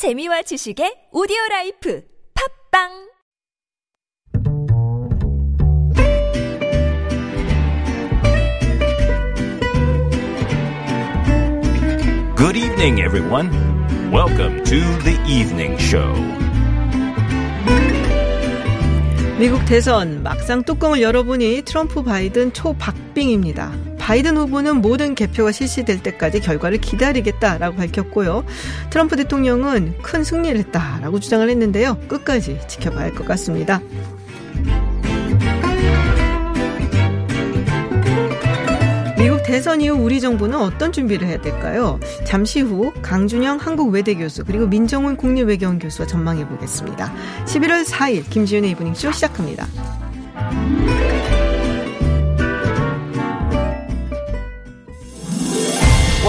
재미와 지식의 오디오 라이프 팟빵 Good evening, everyone. Welcome to the evening show. 미국 대선 막상 뚜껑을 열어보니 트럼프 바이든 초박빙입니다. 바이든 후보는 모든 개표가 실시될 때까지 결과를 기다리겠다라고 밝혔고요. 트럼프 대통령은 큰 승리를 했다라고 주장을 했는데요. 끝까지 지켜봐야 할 것 같습니다. 미국 대선 이후 우리 정부는 어떤 준비를 해야 될까요? 잠시 후 강준영 한국 외대 교수 그리고 민정훈 국립외교원 교수와 전망해 보겠습니다. 11월 4일 김지윤의 이브닝쇼 시작합니다.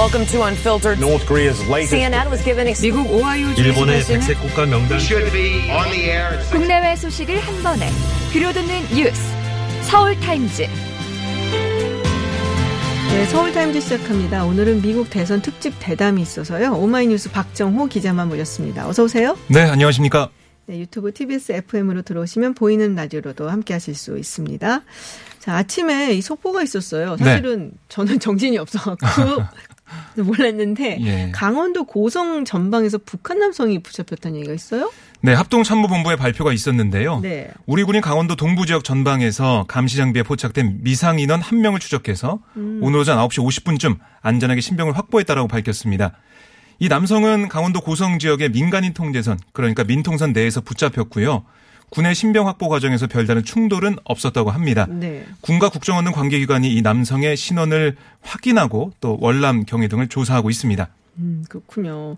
Welcome to Unfiltered. North Korea's latest CNN was given 미국 오하이오 주 일본의 백색 국가 명단 should be on the air at six 국내외 소식을 한 번에 들려듣는 뉴스 서울 타임즈 네, 서울타임즈 시작합니다. 오늘은 미국 대선 특집 대담이 있어서요. 오마이뉴스 박정호 기자님 모셨습니다. 어서 오세요. 네, 안녕하십니까. 네, 유튜브 TBS FM으로 들어오시면 보이는 라디오로도 함께 하실 수 있습니다. 자, 아침에 이 속보가 있었어요. 사실은 저는 정신이 없어갖고 몰랐는데 예. 강원도 고성 전방에서 북한 남성이 붙잡혔다는 얘기가 있어요? 네, 합동참모본부의 발표가 있었는데요. 네. 우리 군이 강원도 동부 지역 전방에서 감시 장비에 포착된 미상 인원 한 명을 추적해서 음. 오늘 오전 9시 50분쯤 안전하게 신병을 확보했다라고 밝혔습니다. 이 남성은 강원도 고성 지역의 민간인 통제선, 그러니까 민통선 내에서 붙잡혔고요. 군의 신병 확보 과정에서 별다른 충돌은 없었다고 합니다. 네. 군과 국정원 등 관계기관이 이 남성의 신원을 확인하고 또 월남 경위 등을 조사하고 있습니다. 음, 그렇군요.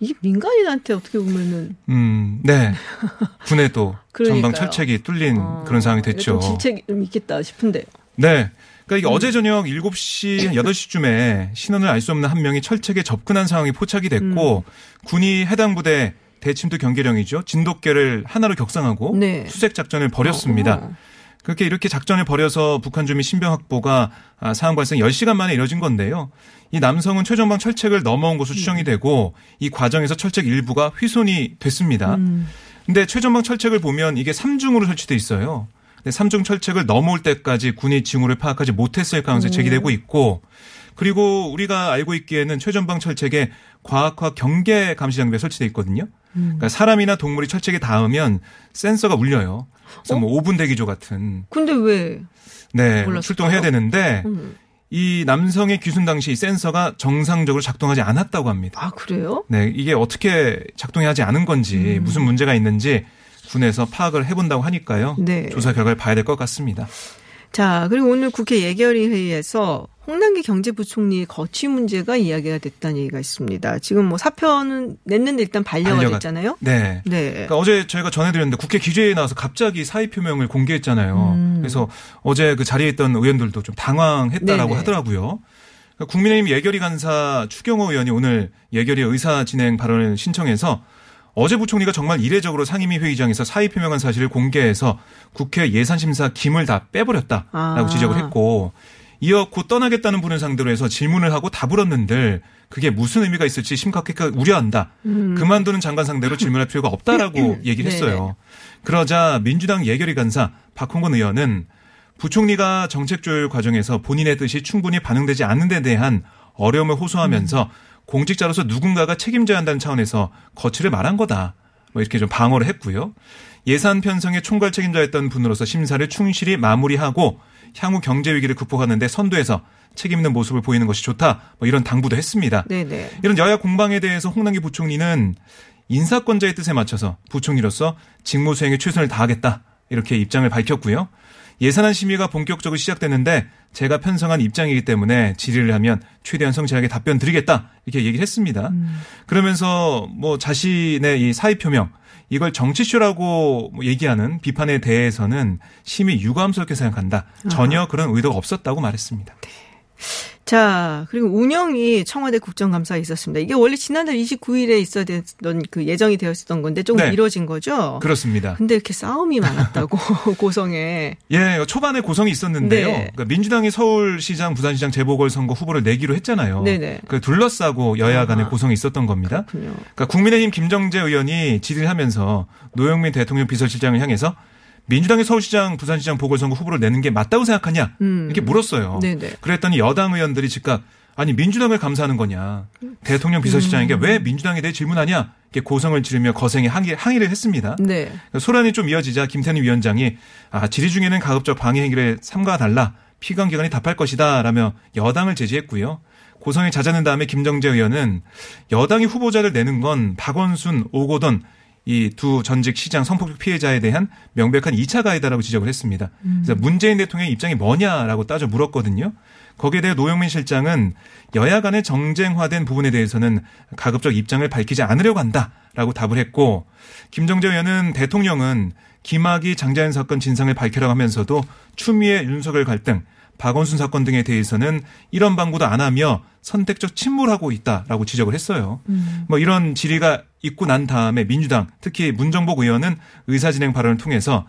이게 민간인한테 어떻게 보면은 음, 네. 군의 또. 전방 철책이 뚫린 어, 그런 상황이 됐죠. 좀 질책이 좀 있겠다 싶은데. 네. 그러니까 이게 어제 저녁 7시, 8시쯤에 신원을 알 수 없는 한 명이 철책에 접근한 상황이 포착이 됐고 군이 해당 부대 대침투 경계령이죠. 진돗개를 하나로 격상하고 네. 수색 작전을 벌였습니다. 어. 그렇게 이렇게 작전을 벌여서 북한 주민 신병 확보가 아, 상황 발생 10시간 만에 이뤄진 건데요. 이 남성은 최전방 철책을 넘어온 것으로 추정이 되고 이 과정에서 철책 일부가 훼손이 됐습니다. 근데 최전방 철책을 보면 이게 3중으로 설치돼 있어요. 근데 3중 철책을 넘어올 때까지 군이 징후를 파악하지 못했을 가능성이 제기되고 있고 그리고 우리가 알고 있기에는 최전방 철책에 과학화 경계 감시 장비가 설치돼 있거든요. 그러니까 사람이나 동물이 철책에 닿으면 센서가 울려요. 그래서 뭐 5분 대기조 같은 근데 왜? 네, 몰랐을까요? 출동해야 되는데 음. 이 남성의 귀순 당시 이 센서가 정상적으로 작동하지 않았다고 합니다. 아, 그래요? 네, 이게 어떻게 작동이 하지 않은 건지 음. 무슨 문제가 있는지 군에서 파악을 해본다고 하니까요. 네. 조사 결과를 봐야 될 것 같습니다. 자, 그리고 오늘 국회 예결위 회의에서 홍남기 경제부총리 거취 문제가 이야기가 됐다는 얘기가 있습니다. 지금 뭐 사표는 냈는데 일단 반려가 반려가- 됐잖아요. 네. 네. 그러니까 어제 저희가 전해드렸는데 국회 기재에 나와서 갑자기 사의 표명을 공개했잖아요. 음. 그래서 어제 그 자리에 있던 의원들도 좀 당황했다라고 네네. 하더라고요. 그러니까 국민의힘 예결위 간사 추경호 의원이 오늘 예결위 의사 진행 발언을 신청해서 어제 부총리가 정말 이례적으로 상임위 회의장에서 사의 표명한 사실을 공개해서 국회 예산심사 김을 다 빼버렸다라고 아. 지적을 했고 이어 곧 떠나겠다는 분을 상대로 해서 질문을 하고 답을 얻는들 그게 무슨 의미가 있을지 심각하게 우려한다. 그만두는 장관 상대로 질문할 필요가 없다라고 얘기를 네네. 했어요. 그러자 민주당 예결위 간사 박홍근 의원은 부총리가 정책 조율 과정에서 본인의 뜻이 충분히 반영되지 않는 데 대한 어려움을 호소하면서 공직자로서 누군가가 책임져야 한다는 차원에서 거취를 말한 거다. 뭐 이렇게 좀 방어를 했고요. 예산 편성의 총괄 책임자였던 분으로서 심사를 충실히 마무리하고 향후 경제 위기를 극복하는데 선두에서 책임 있는 모습을 보이는 것이 좋다. 뭐 이런 당부도 했습니다. 네네. 이런 여야 공방에 대해서 홍남기 부총리는 인사권자의 뜻에 맞춰서 부총리로서 직무 수행에 최선을 다하겠다. 이렇게 입장을 밝혔고요. 예산안 심의가 본격적으로 시작됐는데 제가 편성한 입장이기 때문에 질의를 하면 최대한 성실하게 답변 드리겠다. 이렇게 얘기를 했습니다. 그러면서 뭐 자신의 이 사의 표명 이걸 정치쇼라고 뭐 얘기하는 비판에 대해서는 심히 유감스럽게 생각한다. 전혀 그런 의도가 없었다고 말했습니다. 자, 그리고 운영이 청와대 국정감사에 있었습니다. 이게 원래 지난달 29일에 있어야 됐던 그 예정이 되어 있었던 건데 조금 네. 미뤄진 거죠? 그렇습니다. 근데 이렇게 싸움이 많았다고 고성에. 예, 초반에 고성이 있었는데요. 네. 그러니까 민주당이 서울시장, 부산시장 재보궐 선거 후보를 내기로 했잖아요. 네네. 그 둘러싸고 여야 간에 아하. 고성이 있었던 겁니다. 그렇군요. 그러니까 국민의힘 김정재 의원이 질의를 하면서 노영민 대통령 비서실장을 향해서 민주당이 서울시장, 부산시장 보궐선거 후보를 내는 게 맞다고 생각하냐 음. 이렇게 물었어요. 네네. 그랬더니 여당 의원들이 즉각 아니 민주당을 감사하는 거냐 대통령 비서실장에게 음. 왜 민주당에 대해 질문하냐 이렇게 고성을 지르며 거센히 항의, 항의를 했습니다. 네. 그러니까 소란이 좀 이어지자 김태년 위원장이 아, 질의 중에는 가급적 방해 행위를 삼가달라 피감기관이 답할 것이다라며 여당을 제지했고요. 고성이 잦아든 다음에 김정재 의원은 여당이 후보자를 내는 건 박원순, 오고돈 이 두 전직 시장 성폭력 피해자에 대한 명백한 2차 가해다라고 지적을 했습니다. 그래서 문재인 대통령의 입장이 뭐냐라고 따져 물었거든요. 거기에 대해 노영민 실장은 여야 간의 정쟁화된 부분에 대해서는 가급적 입장을 밝히지 않으려고 한다라고 답을 했고 김정재 의원은 대통령은 김학의 장자연 사건 진상을 밝혀라고 하면서도 추미애 윤석열 갈등 박원순 사건 등에 대해서는 이런 방구도 안 하며 선택적 침몰하고 있다라고 지적을 했어요. 뭐 이런 질의가 있고 난 다음에 민주당 특히 문정복 의원은 의사진행 발언을 통해서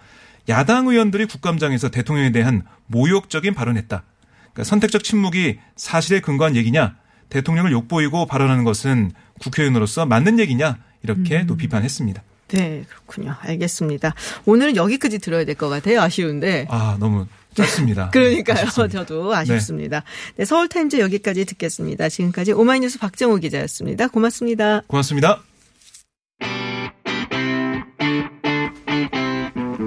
야당 의원들이 국감장에서 대통령에 대한 모욕적인 발언했다. 그러니까 선택적 침묵이 사실에 근거한 얘기냐? 대통령을 욕보이고 발언하는 것은 국회의원으로서 맞는 얘기냐? 이렇게 또 비판했습니다. 네, 그렇군요. 알겠습니다. 오늘은 여기까지 들어야 될 것 같아요. 아쉬운데. 아 너무 짧습니다. 그러니까요. 아쉽습니다. 저도 아쉽습니다. 네, 서울타임즈 여기까지 듣겠습니다. 지금까지 오마이뉴스 박정호 기자였습니다. 고맙습니다. 고맙습니다.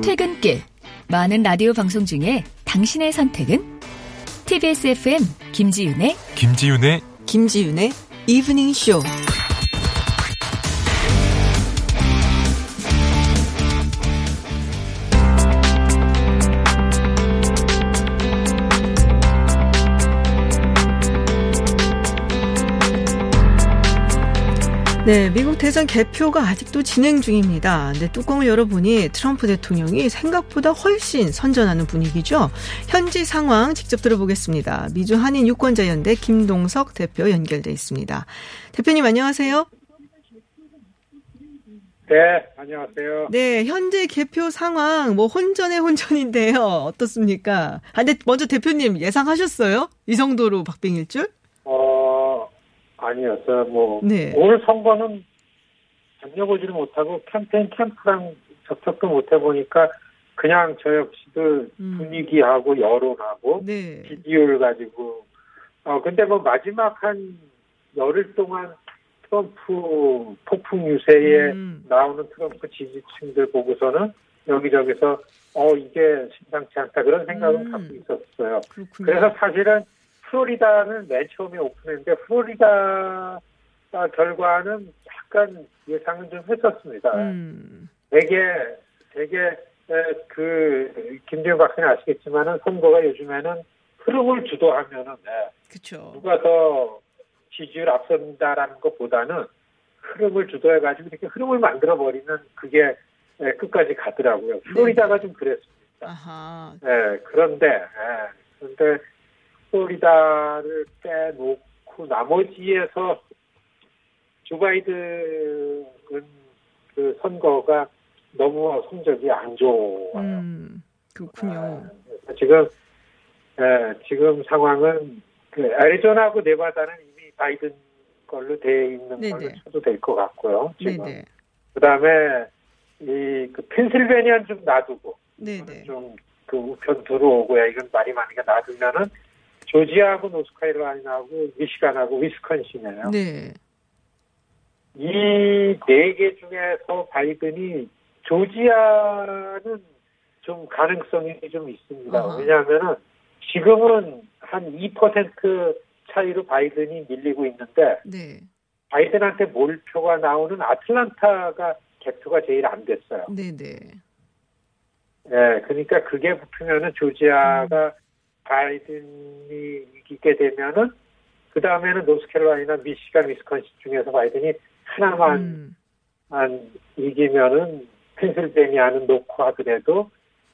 퇴근길 많은 라디오 방송 중에 당신의 선택은 TBS FM 김지윤의 김지윤의 김지윤의 이브닝 쇼. 네, 미국 대선 개표가 아직도 진행 중입니다. 근데 뚜껑을 열어보니 트럼프 대통령이 생각보다 훨씬 선전하는 분위기죠. 현지 상황 직접 들어보겠습니다. 미주 한인 유권자 연대 김동석 대표 연결돼 있습니다. 대표님 안녕하세요. 네, 안녕하세요. 네, 현재 개표 상황 뭐 혼전의 혼전인데요. 어떻습니까? 아, 근데 먼저 대표님 예상하셨어요? 이 정도로 박빙일 줄? 어, 아니었어요. 뭐, 네. 올 선거는 다녀보지를 못하고 캠페인 캠프랑 접촉도 못 해보니까 그냥 저 역시도 음. 분위기하고 여론하고 네. 비디오를 가지고 어 근데 뭐 마지막 한 열흘 동안 트럼프 폭풍 유세에 음. 나오는 트럼프 지지층들 보고서는 여기저기서 어 이게 심상치 않다 그런 생각은 음. 갖고 있었어요. 그렇군요. 그래서 사실은 플로리다는 맨 처음에 오픈했는데 플로리다 아, 결과는 약간 예상은 좀 했었습니다. 음. 되게 되게 에, 그 김재현 박사님 아시겠지만은 선거가 요즘에는 흐름을 주도하면은 네, 그쵸. 누가 더 지지율 앞선다라는 것보다는 흐름을 주도해가지고 이렇게 흐름을 만들어 버리는 그게 에, 끝까지 가더라고요. 플로리다가 좀 그랬습니다. 아하. 예, 그런데, 예, 그런데 플로리다를 빼놓고 나머지에서 조 바이든은 그 선거가 너무 성적이 안 좋아요. 음. 그렇군요. 예, 지금, 예, 지금 상황은 그 애리조나하고 네바다는 이미 바이든 걸로 돼 있는 네네. 걸로 쳐도 될 것 같고요. 지금. 네네. 그 다음에 이 그 펜실베니아는 좀 놔두고 네네. 좀그 우편 들어오고 야 이건 말이 많으니까 놔두면은 조지아하고 노스카이로라이나하고 미시간하고 위스콘신이에요. 네. 이 네 개 중에서 바이든이 조지아는 좀 가능성이 좀 있습니다. 아하. 왜냐하면은 지금은 한 2% 차이로 바이든이 밀리고 있는데 네. 바이든한테 몰표가 나오는 아틀란타가 개표가 제일 안 됐어요. 네네. 예, 그러니까 그게 붙으면은 조지아가 바이든이 이기게 되면은 그 다음에는 노스캐롤라이나, 미시간, 위스콘신 중에서 바이든이 하나만 음. 안 이기면은 펜실베니아는 놓고 하더라도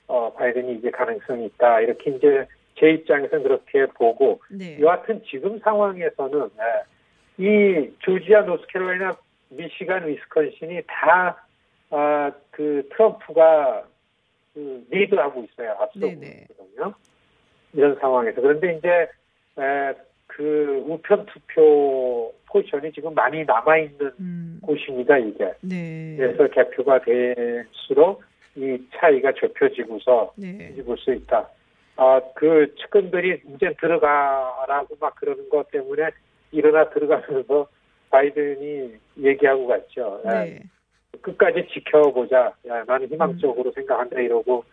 어 바이든이 이길 가능성이 있다 이렇게 이제 제 입장에서는 그렇게 보고 네. 여하튼 지금 상황에서는 예, 이 조지아, 노스캐롤라이나, 미시간, 위스콘신이 다 아, 그 트럼프가 그 리드하고 있어요. 앞서고. 있거든요. 이런 상황에서 그런데 이제 에, 그 우편 투표 포지션이 지금 많이 남아 있는 음, 곳입니다. 이게 네. 그래서 개표가 될수록 이 차이가 좁혀지고서 네. 뒤집을 수 있다. 아, 그 측근들이 이제 들어가라고 막 그러는 것 때문에 일어나 들어가면서 바이든이 얘기하고 갔죠. 예, 네. 끝까지 지켜보자. 야, 나는 희망적으로 생각한다 이러고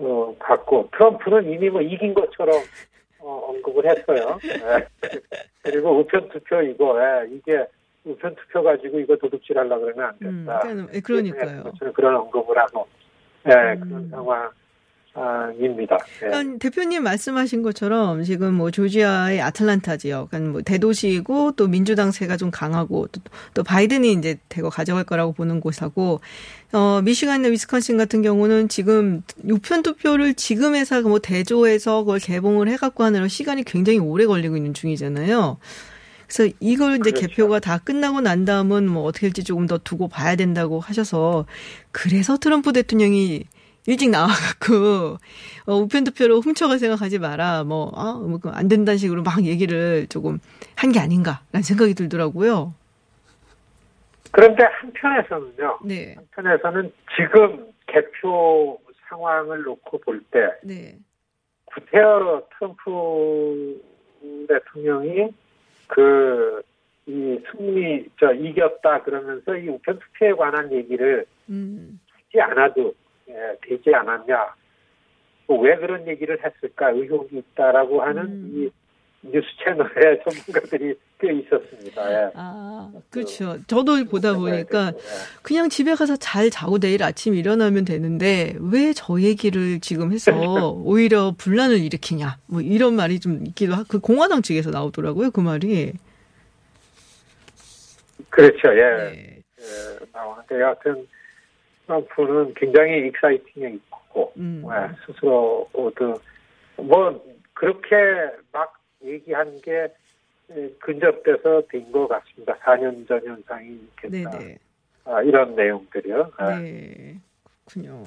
어, 갔고 트럼프는 이미 뭐 이긴 것처럼 어, 언급을 했어요. 예. 그리고 우편 투표 이거 예, 이게 우편 투표 가지고 이거 도둑질하려 그러면 안 음, 된다. 그러니까- 예, 그러니까요. 저는 그런 언급을 하고 예, 음. 그런 상황 입니다. 예. 그러니까 대표님 말씀하신 것처럼 지금 뭐 조지아의 아틀란타 지역, 그러니까 뭐 대도시이고 또 민주당 세가 좀 강하고 또, 또 바이든이 이제 대거 가져갈 거라고 보는 곳하고 어 미시간이나 위스콘신 같은 경우는 지금 우편 투표를 지금에서 뭐 대조해서 그걸 개봉을 해갖고 하느라 시간이 굉장히 오래 걸리고 있는 중이잖아요. 그래서 이걸 이제 그렇죠. 개표가 다 끝나고 난 다음은 뭐 어떻게 될지 조금 더 두고 봐야 된다고 하셔서 그래서 트럼프 대통령이 일찍 나와갖고 어, 우편 투표로 훔쳐갈 생각하지 마라 뭐아안 된다는 식으로 막 얘기를 조금 한 게 아닌가라는 생각이 들더라고요. 그런데 한편에서는요. 네, 한편에서는 지금 개표 상황을 놓고 볼 때 네, 구테어 트럼프 대통령이 그 이 승리 저 이겼다 그러면서 이 우편 투표에 관한 얘기를 음, 하지 않아도 예, 되지 않았냐. 뭐왜 그런 얘기를 했을까 의혹이 있다라고 하는 음. 이 뉴스 채널의 전문가들이 꽤 있었습니다. 예. 아 그렇죠. 저도 보다 보니까 예. 그냥 집에 가서 잘 자고 내일 아침 일어나면 되는데 왜 저 얘기를 지금 해서 오히려 분란을 일으키냐 뭐 이런 말이 좀 있기도 하고 그 공화당 측에서 나오더라고요 그 말이. 그렇죠. 예. 네. 예, 나오는데 여하튼 트럼프는 굉장히 익사이팅해 있고 음. 예, 스스로도 뭐 그렇게 막 얘기한 게 예, 근접돼서 된 것 같습니다. 4년 전 현상이 있겠다. 네네. 아, 이런 내용들이요. 예. 네. 그렇군요.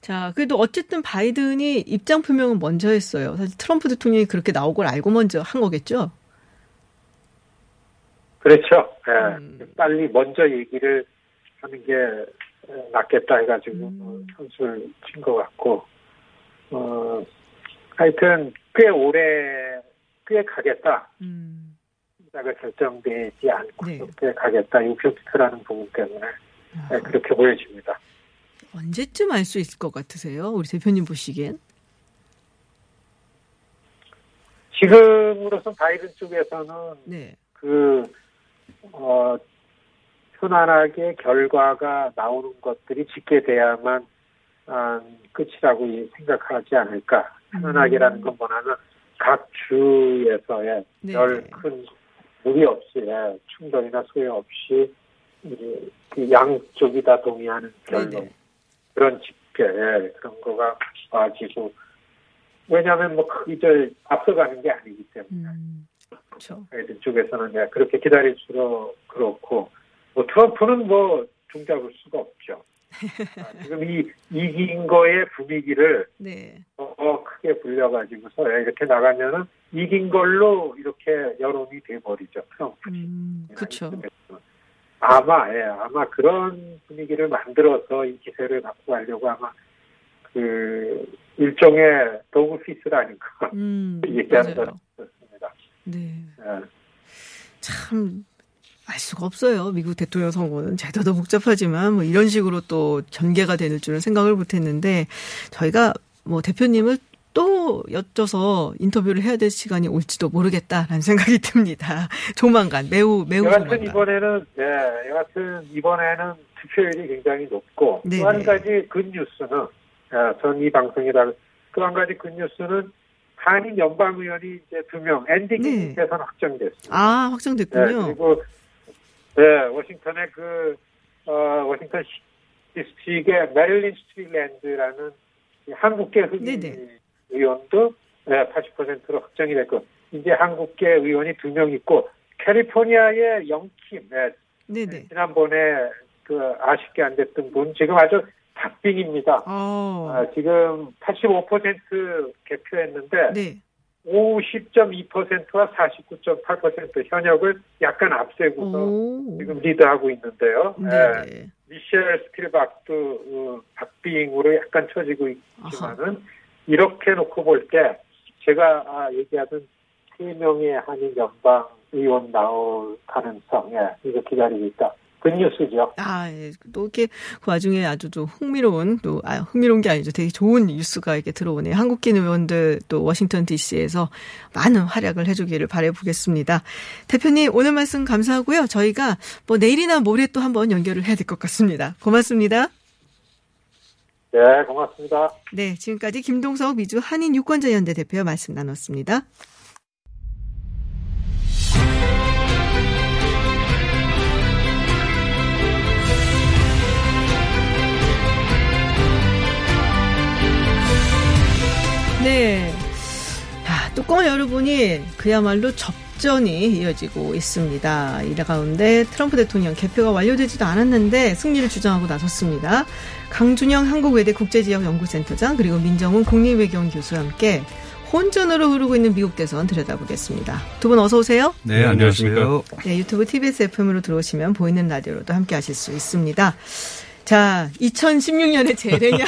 자, 그래도 어쨌든 바이든이 입장 표명은 먼저 했어요. 사실 트럼프 대통령이 그렇게 나올 걸 알고 먼저 한 거겠죠? 그렇죠. 예. 음. 빨리 먼저 얘기를 하는 게 예, 낫겠다 해가지고 음. 어, 선수를 친 것 같고, 어, 하여튼 꽤 오래, 꽤 가겠다. 음. 시작을 결정되지 않고 네. 꽤 가겠다. 유표투표라는 부분 때문에 예, 그렇게 보여집니다. 언제쯤 알 수 있을 것 같으세요? 우리 대표님 보시기엔? 지금으로선 바이든 쪽에서는 네. 그, 어, 편안하게 결과가 나오는 것들이 집계돼야만 아, 끝이라고 이- 생각하지 않을까. 편안하게라는 건 뭐냐면 각 주에서의 네. 별큰 무리 없이 예, 충돌이나 소요 없이 이- 그 양쪽이 다 동의하는 결론 네네. 그런 집계 예, 그런 거가 빠지고 왜냐하면 뭐 이절 앞서가는 게 아니기 때문에 음. 그렇죠. 쪽에서는 예, 그렇게 기다릴수록 그렇고 뭐 트럼프는 뭐 종잡을 수가 없죠. 아, 지금 이 이긴 거의 분위기를 네. 더 크게 불려가지고서 예, 이렇게 나가면은 이긴 걸로 이렇게 여론이 돼버리죠. 트럼프. 음. 그렇죠. 아마 예, 아마 그런 분위기를 만들어서 이 기세를 갖고 가려고 아마 그 일종의 도구 아닌가 음. 얘기하는 맞아요. 것 같습니다. 네. 예. 참, 알 수가 없어요. 미국 대통령 선거는 제도도 복잡하지만 뭐 이런 식으로 또 전개가 될 줄은 생각을 못 했는데 저희가 뭐 대표님을 또 엿져서 인터뷰를 해야 될 시간이 올지도 모르겠다라는 생각이 듭니다. 조만간, 매우, 매우 여하튼 조만간. 이번에는 네, 여하튼 이번에는 투표율이 굉장히 높고 네네. 또한 가지 good news는 아, 전이 방송이라 또 한 가지 good news는 한인 연방 의원이 이제 두 명 앤디 네. 김님께서는 확정됐습니다. 아, 네, 확정됐군요. 그리고 네, 워싱턴의 그 어, 워싱턴 district의 메릴린 스트릭랜드라는 이 한국계 흑인 네네. 의원도 네, 80%로 확정이 됐고 이제 한국계 의원이 두 명 있고 캘리포니아의 영킴 네, 네네. 지난번에 그 아쉽게 안 됐던 분 지금 아주 박빙입니다. 어. 아, 지금 85% 개표했는데 네. 50.2%와 49.8% 현역을 약간 앞세고서 오. 지금 리드하고 있는데요. 예, 네네. 미셸 스틸박도 어, 박빙으로 약간 처지고 있지만은 이렇게 놓고 볼 때 제가 아, 얘기하던 세 명의 한인 연방 의원 나올 가능성, 예, 이거 기다리고 있다. 굿뉴스죠. 아, 예. 또 이렇게 그 와중에 아주 또 흥미로운 또 아, 흥미로운 게 아니죠. 되게 좋은 뉴스가 이렇게 들어오네요. 한국계 의원들 또 워싱턴 DC에서 많은 활약을 해주기를 바라보겠습니다. 대표님 오늘 말씀 감사하고요. 저희가 뭐 내일이나 모레 또 한번 연결을 해야 될 것 같습니다. 고맙습니다. 네, 고맙습니다. 네, 지금까지 김동석 미주 한인 유권자연대 대표와 말씀 나눴습니다. 네. 야, 뚜껑을 열어보니 그야말로 접전이 이어지고 있습니다. 이 가운데 트럼프 대통령 개표가 완료되지도 않았는데 승리를 주장하고 나섰습니다. 강준영 한국외대 국제지역연구센터장 그리고 민정훈 국립외교원 교수와 함께 혼전으로 흐르고 있는 미국 대선 들여다보겠습니다. 두 분 어서 오세요. 네, 안녕하십니까. 네, 유튜브 TBS FM으로 들어오시면 보이는 라디오로도 함께 하실 수 있습니다. 자, 2016년의 재래냐.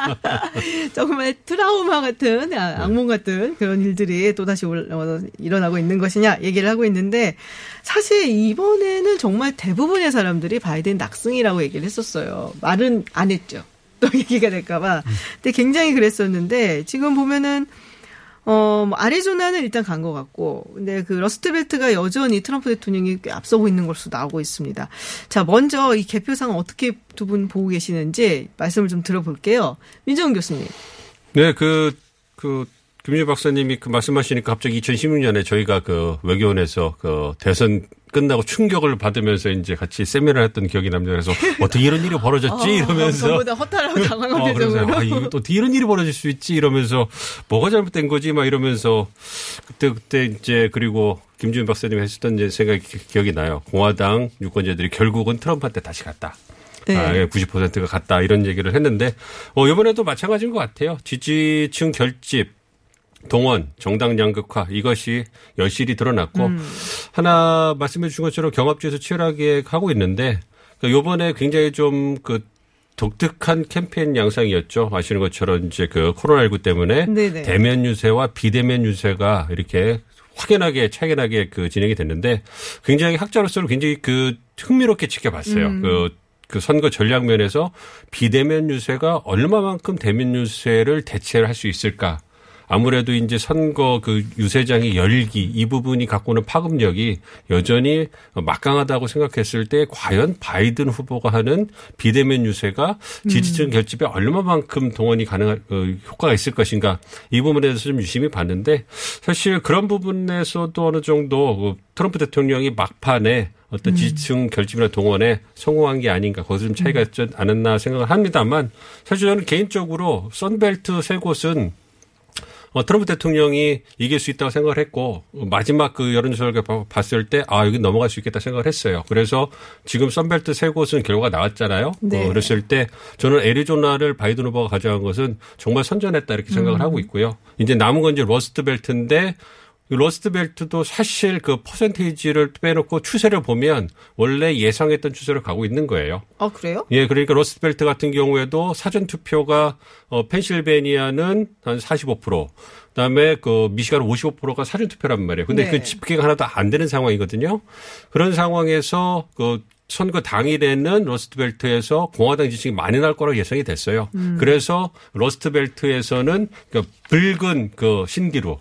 정말 트라우마 같은, 아, 악몽 같은 그런 일들이 또다시 올, 어, 일어나고 있는 것이냐 얘기를 하고 있는데 사실 이번에는 정말 대부분의 사람들이 바이든 낙승이라고 얘기를 했었어요. 말은 안 했죠. 또 얘기가 될까봐. 근데 굉장히 그랬었는데 지금 보면은 어, 뭐 아리조나는 일단 간 것 같고, 근데 그 러스트벨트가 여전히 트럼프 대통령이 꽤 앞서고 있는 것으로 나오고 있습니다. 자, 먼저 이 개표상 어떻게 두 분 보고 계시는지 말씀을 좀 들어볼게요. 민정훈 교수님. 네, 그, 그, 김유 박사님이 그 말씀하시니까 갑자기 2016년에 저희가 그 외교원에서 그 대선 끝나고 충격을 받으면서 이제 같이 세미나를 했던 기억이 납니다. 그래서 어떻게 이런 일이 벌어졌지? 이러면서. 전보다 허탈하고 당황한 어, 표정으로. 아, 이거 또 어떻게 이런 일이 벌어질 수 있지? 이러면서 뭐가 잘못된 거지? 막 이러면서 그때 그때 이제 그리고 김주현 박사님이 하셨던 이제 생각이 기- 기억이 나요. 공화당 유권자들이 결국은 트럼프한테 다시 갔다. 네. 아, 90%가 갔다 이런 얘기를 했는데 어, 이번에도 마찬가지인 것 같아요. 지지층 결집 동원, 정당 양극화 이것이 여실히 드러났고 음. 하나 말씀해 주신 것처럼 경합주에서 치열하게 하고 있는데 그러니까 요번에 굉장히 좀그 독특한 캠페인 양상이었죠. 아시는 것처럼 이제 그 코로나19 때문에 네네. 대면 유세와 비대면 유세가 이렇게 확연하게 차이가 나게 그 진행이 됐는데 굉장히 학자로서는 굉장히 그 흥미롭게 지켜봤어요. 음. 그, 그 선거 전략 면에서 비대면 유세가 얼마만큼 대면 유세를 대체를 할 수 있을까. 아무래도 이제 선거 그 유세장의 열기 이 부분이 갖고 오는 파급력이 여전히 막강하다고 생각했을 때 과연 바이든 후보가 하는 비대면 유세가 지지층 결집에 얼마만큼 동원이 가능한 어, 효과가 있을 것인가. 이 부분에 대해서 좀 유심히 봤는데 사실 그런 부분에서도 어느 정도 그 트럼프 대통령이 막판에 어떤 지지층 결집이나 동원에 성공한 게 아닌가. 거기서 좀 차이가 있지 않았나 생각을 합니다만 사실 저는 개인적으로 선벨트 세 곳은 어, 트럼프 대통령이 이길 수 있다고 생각을 했고 마지막 그 여론조사를 봐- 봤을 때 아 여기 넘어갈 수 있겠다 생각을 했어요. 그래서 지금 선벨트 세 곳은 결과가 나왔잖아요. 네. 어, 그랬을 때 저는 애리조나를 바이든 후보가 가져간 것은 정말 선전했다 이렇게 생각을 하고 있고요. 이제 남은 건 이제 러스트 벨트인데 이 러스트 벨트도 사실 그 퍼센테이지를 빼놓고 추세를 보면 원래 예상했던 추세로 가고 있는 거예요. 아, 그래요? 예, 그러니까 러스트벨트 같은 경우에도 사전 투표가 어 펜실베니아는 한 45%, 그다음에 그 미시간 55%가 사전 투표란 말이에요. 근데 네. 그 집계가 하나도 안 되는 상황이거든요. 그런 상황에서 그 선거 당일에는 러스트벨트에서 공화당 지지층이 많이 나올 거라고 예상이 됐어요. 그래서 러스트벨트에서는 그 붉은 그 신기루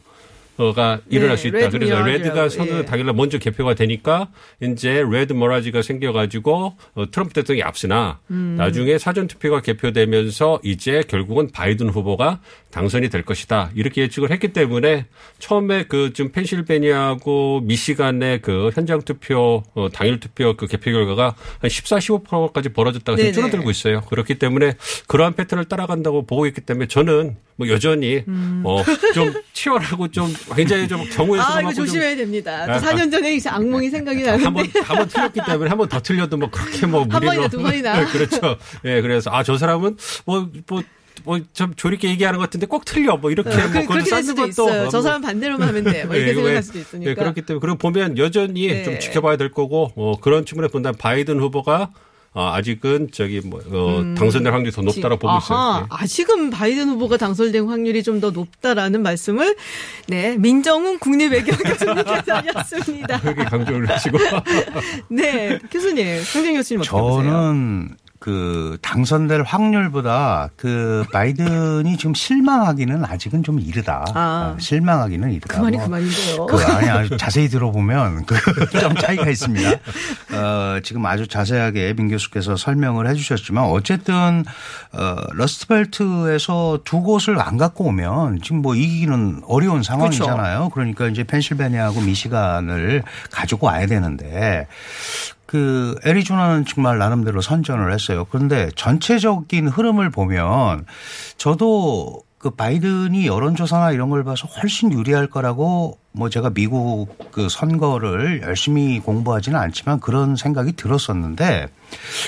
가 일어날 네, 수 있다. red 그래서 red가 선거 예. 당일날 먼저 개표가 되니까 이제 red mirage가 생겨가지고 어, 트럼프 대통령이 앞서나 음. 나중에 사전 투표가 개표되면서 이제 결국은 바이든 후보가 당선이 될 것이다 이렇게 예측을 했기 때문에 처음에 그좀 펜실베니아하고 미시간의 그 현장 투표 어, 당일 투표 그 개표 결과가 한 14, 15%까지 벌어졌다가 지금. 줄어들고 있어요. 그렇기 때문에 그러한 패턴을 따라간다고 보고 있기 때문에 저는 뭐 여전히 어, 좀 치열하고 좀 굉장히 좀 경우의 수가 아, 이거 조심해야 됩니다. 또 아, 4년 전에 이제 악몽이 생각이 나는데. 한번 한번 틀렸기 때문에 한 번 더 틀려도 뭐 그렇게 뭐한 무리로 번이나 두 번이나. 네, 그렇죠. 예, 그래서 아 저 사람은 뭐뭐뭐좀 조리게 얘기하는 것 같은데 꼭 틀려 뭐 이렇게 어, 뭐 그, 그렇게 될 수도 것도 있어요. 저뭐 사람 반대로만 하면 돼. 뭐 이렇게 예, 생각할 왜- 수도 있으니까. 예, 그렇기 때문에 그럼 보면 여전히 네. 좀 지켜봐야 될 거고 어, 그런 측면에 본다면 바이든 후보가 어, 아직은 저기 뭐 어, 당선될 확률이 더 높다고 보고 음. 아하, 있어요. 예. 아직은 바이든 후보가 당선된 확률이 좀 더 높다라는 말씀을 네 민정훈 국립외교 교수님께서 하셨습니다. 그렇게 강조를 하시고 네 교수님, 성정 교수님 어떻게 보세요? 그 당선될 확률보다 그 바이든이 지금 실망하기는 아직은 좀 이르다. 아. 어, 실망하기는 이르다. 그 말이 뭐그 말인데요. 그 아니 아주 자세히 들어보면 그 좀 차이가 있습니다. 어, 지금 아주 자세하게 민 교수께서 설명을 해주셨지만 어쨌든 어, 러스트벨트에서 두 곳을 안 갖고 오면 지금 뭐 이기기는 어려운 상황이잖아요. 그러니까 이제 펜실베니아하고 미시간을 가지고 와야 되는데 그 애리조나는 정말 나름대로 선전을 했어요. 그런데 전체적인 흐름을 보면 저도 그 바이든이 여론조사나 이런 걸 봐서 훨씬 유리할 거라고 뭐 제가 미국 그 선거를 열심히 공부하지는 않지만 그런 생각이 들었었는데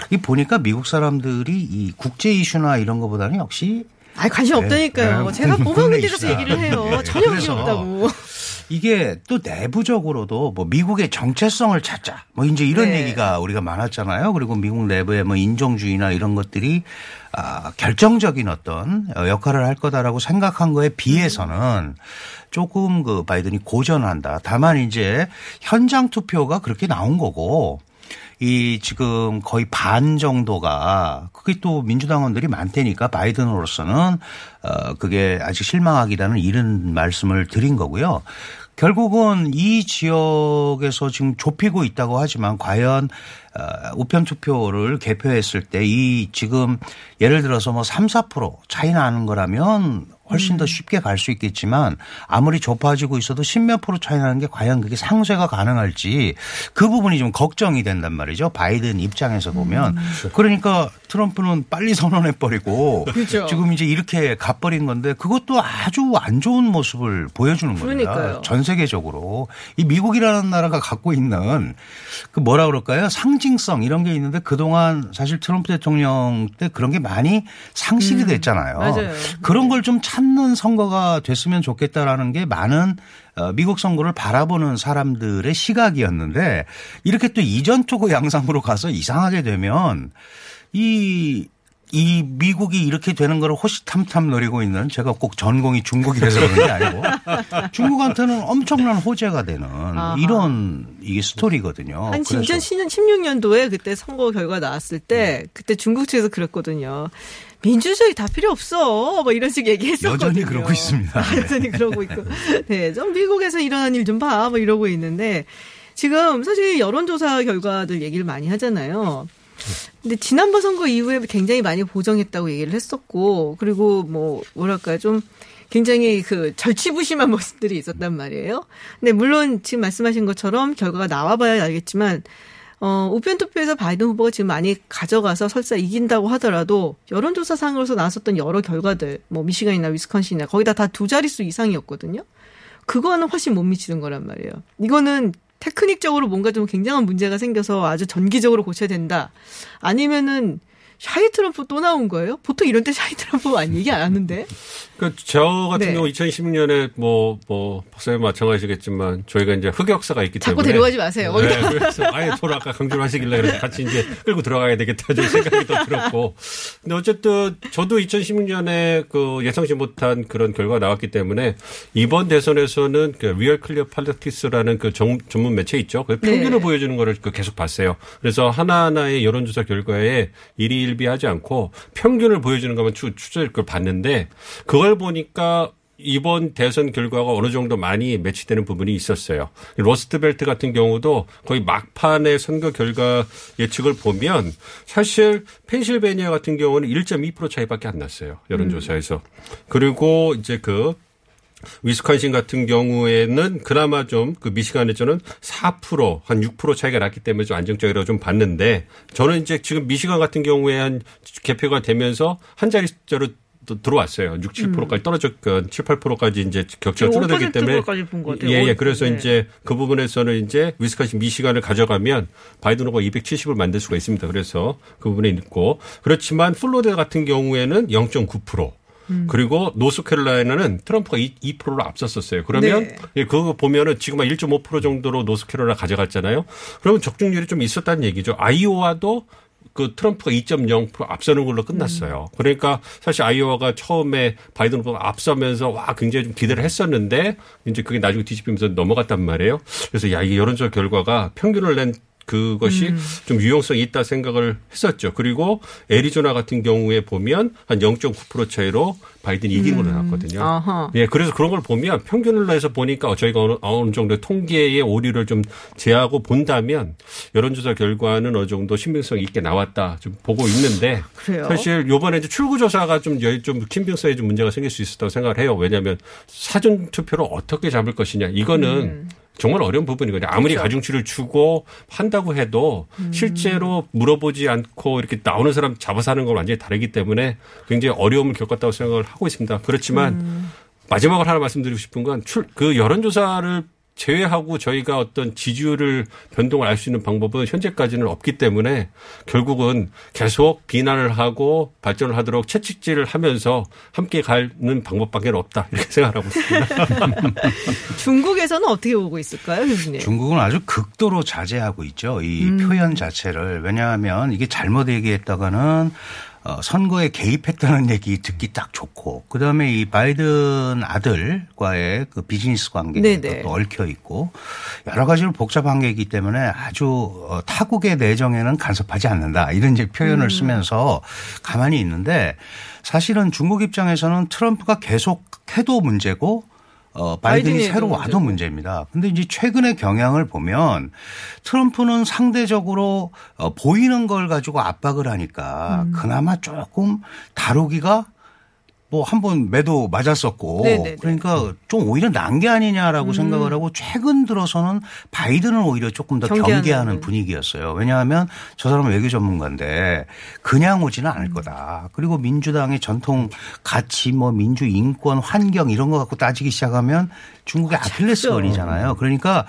이 보니까 미국 사람들이 이 국제 이슈나 이런 거보다는 역시 아 관심 없다니까요. 네, 제가 국내 데서. 얘기를 해요. 네, 전혀 관심 없다고. 이게 또 내부적으로도 뭐 미국의 정체성을 찾자 뭐 이제 이런 네. 얘기가 우리가 많았잖아요. 그리고 미국 내부의 뭐 인종주의나 이런 것들이 아, 결정적인 어떤 역할을 할 거다라고 생각한 거에 비해서는 조금 그 바이든이 고전한다. 다만 이제 현장 투표가 그렇게 나온 거고 이 지금 거의 반 정도가 그게 또 민주당원들이 많다니까 바이든으로서는 어 그게 아직 실망하기라는 이런 말씀을 드린 거고요. 결국은 이 지역에서 지금 좁히고 있다고 하지만 과연 어, 우편 투표를 개표했을 때 이 지금 예를 들어서 뭐 3, 4% 차이 나는 거라면 훨씬 더 쉽게 갈 수 있겠지만 아무리 좁아지고 있어도 10몇 프로 차이 나는 게 과연 그게 상쇄가 가능할지 그 부분이 좀 걱정이 된단 말이죠. 바이든 입장에서 보면. 그러니까 트럼프는 빨리 선언해 버리고 그렇죠. 지금 이제 이렇게 가버린 건데 그것도 아주 안 좋은 모습을 보여주는 겁니다. 그러니까요. 전 세계적으로 이 미국이라는 나라가 갖고 있는 그 뭐라 그럴까요? 상징성 이런 게 있는데 그동안 사실 트럼프 대통령 때 그런 게 많이 상실이 됐잖아요. 음. 맞아요. 그런 걸좀 찾는 선거가 됐으면 좋겠다라는 게 많은 어, 미국 선거를 바라보는 사람들의 시각이었는데 이렇게 또 이전 투구 양상으로 가서 이상하게 되면 이 이 미국이 이렇게 되는 거를 호시탐탐 노리고 있는 제가 꼭 전공이 중국이라서 그런 게 아니고 중국한테는 엄청난 호재가 되는 이런 이게 스토리거든요. 한 그래서 2016년도에 그때 선거 결과 나왔을 때 그때 중국 측에서 그랬거든요. 민주주의 다 필요 없어. 뭐 이런 식 얘기했었거든요. 여전히 그러고 있습니다. 아, 여전히 그러고 있고. 네, 좀 미국에서 일어난 일 좀 봐. 뭐 이러고 있는데 지금 사실 여론조사 결과들 얘기를 많이 하잖아요. 근데 지난번 선거 이후에 굉장히 많이 보정했다고 얘기를 했었고 그리고 뭐 뭐랄까요 좀 굉장히 그 절치부심한 모습들이 있었단 말이에요. 근데 물론 지금 말씀하신 것처럼 결과가 나와봐야 알겠지만 어, 우편 투표에서 바이든 후보가 지금 많이 가져가서 설사 이긴다고 하더라도 여론조사상으로서 나왔었던 여러 결과들, 뭐 미시간이나 위스콘신이나 거기다 다 두 자릿수 이상이었거든요. 그거는 훨씬 못 미치는 거란 말이에요. 이거는 테크닉적으로 뭔가 좀 굉장한 문제가 생겨서 아주 전기적으로 고쳐야 된다. 아니면은 shy 트럼프 또 나온 거예요? 보통 이런 때 shy 트럼프 많이 얘기 안 하는데. 그러니까 저 같은 네. 경우 2016년에 뭐, 뭐, 박사님 마찬가지겠지만 저희가 이제 흑역사가 있기 자꾸 때문에. 데려가지 마세요. 네, 그래서 아예 저를 아까 강조를 하시길래 그래서 같이 이제 끌고 들어가야 되겠다 좀 생각이 더 들었고. 근데 어쨌든 저도 2016년에 그 예상치 못한 그런 결과가 나왔기 때문에 이번 대선에서는 그 Real Clear Politics라는 그 정- 전문 매체 있죠. 그 평균을 네. 보여주는 거를 그 계속 봤어요. 그래서 하나하나의 여론조사 결과에 일희일비하지 않고 평균을 보여주는 것만 추, 추적을 봤는데 그걸 보니까 이번 대선 결과가 어느 정도 많이 매치되는 부분이 있었어요. 러스트벨트 같은 경우도 거의 막판의 선거 결과 예측을 보면 사실 펜실베니아 같은 경우는 1.2% 차이밖에 안 났어요. 여론조사에서. 그리고 이제 그 위스콘신 같은 경우에는 그나마 좀 그 미시간에서는 4%, 한 6% 차이가 났기 때문에 좀 안정적이라고 좀 봤는데 저는 이제 지금 미시간 같은 경우에 한 개표가 되면서 한 자릿수로 또 들어왔어요. 6, 7%까지 떨어졌건 7, 8%까지 이제 격차가 줄어들기 때문에 5%까지 본것 같아요. 예, 예. 그래서 네. 이제 그 부분에서는 이제 위스콘신 미시간을 가져가면 바이든 후보가 270을 만들 수가 있습니다. 그래서 그 부분에 있고 그렇지만 플로리다 같은 경우에는 0.9%. 음. 그리고 노스캐롤라이나는 트럼프가 2, 2%로 앞섰었어요. 그러면 네. 예, 그거 보면은 지금 한 1.5% 정도로 노스캐롤라이나 가져갔잖아요. 그러면 적중률이 좀 있었다는 얘기죠. 아이오와도 그 트럼프가 2.0% 앞서는 걸로 끝났어요. 그러니까 사실 아이오와가 처음에 바이든 후보가 앞서면서 와 굉장히 좀 기대를 했었는데 이제 그게 나중에 뒤집히면서 넘어갔단 말이에요. 그래서 야 이게 여론조사 결과가 평균을 낸 그것이 좀 유용성이 있다 생각을 했었죠. 그리고 애리조나 같은 경우에 보면 한 0.9% 차이로 바이든이 이긴 걸로 나왔거든요. 아하. 예, 그래서 그런 걸 보면 평균을 내서 보니까 저희가 어느, 어느 정도 통계의 오류를 좀 제하고 본다면 여론조사 결과는 어느 정도 신빙성 있게 나왔다 좀 보고 있는데 그래요? 사실 요번에 이제 출구조사가 좀, 여- 좀 신빙성에 좀 문제가 생길 수 있었다고 생각을 해요. 왜냐하면 사전 투표를 어떻게 잡을 것이냐 이거는 음. 정말 어려운 부분이거든요. 아무리 그렇죠. 가중치를 주고 한다고 해도 음. 실제로 물어보지 않고 이렇게 나오는 사람 잡아서 하는 건 완전히 다르기 때문에 굉장히 어려움을 겪었다고 생각을 하고 있습니다. 그렇지만 음. 마지막으로 하나 말씀드리고 싶은 건 출, 그 여론조사를 제외하고 저희가 어떤 지지율을 변동을 알 수 있는 방법은 현재까지는 없기 때문에 결국은 계속 비난을 하고 발전을 하도록 채찍질을 하면서 함께 가는 방법밖에 없다 이렇게 생각하고 있습니다. 중국에서는 어떻게 보고 있을까요, 교수님? 중국은 아주 극도로 자제하고 있죠. 이 음. 표현 자체를. 왜냐하면 이게 잘못 얘기했다가는 어, 선거에 개입했다는 얘기 듣기 딱 좋고 그다음에 이 바이든 아들과의 그 비즈니스 관계도 네네. 또 얽혀 있고 여러 가지로 복잡한 게 있기 때문에 아주 어, 타국의 내정에는 간섭하지 않는다 이런 이제 표현을 음. 쓰면서 가만히 있는데 사실은 중국 입장에서는 트럼프가 계속 해도 문제고 어, 바이든이 바이든이 새로 와도 문제입니다. 근데 이제 최근의 경향을 보면 트럼프는 상대적으로 어, 보이는 걸 가지고 압박을 하니까 음. 그나마 조금 다루기가 뭐 한 번 매도 맞았었고 네네네. 그러니까 좀 오히려 난 게 아니냐라고 음. 생각을 하고 최근 들어서는 바이든은 오히려 조금 더 경계하는. 경계하는 분위기였어요. 왜냐하면 저 사람은 외교 전문가인데 그냥 오지는 않을 음. 거다. 그리고 민주당의 전통 가치 뭐 민주 인권 환경 이런 거 갖고 따지기 시작하면 중국의 아킬레스건이잖아요. 그러니까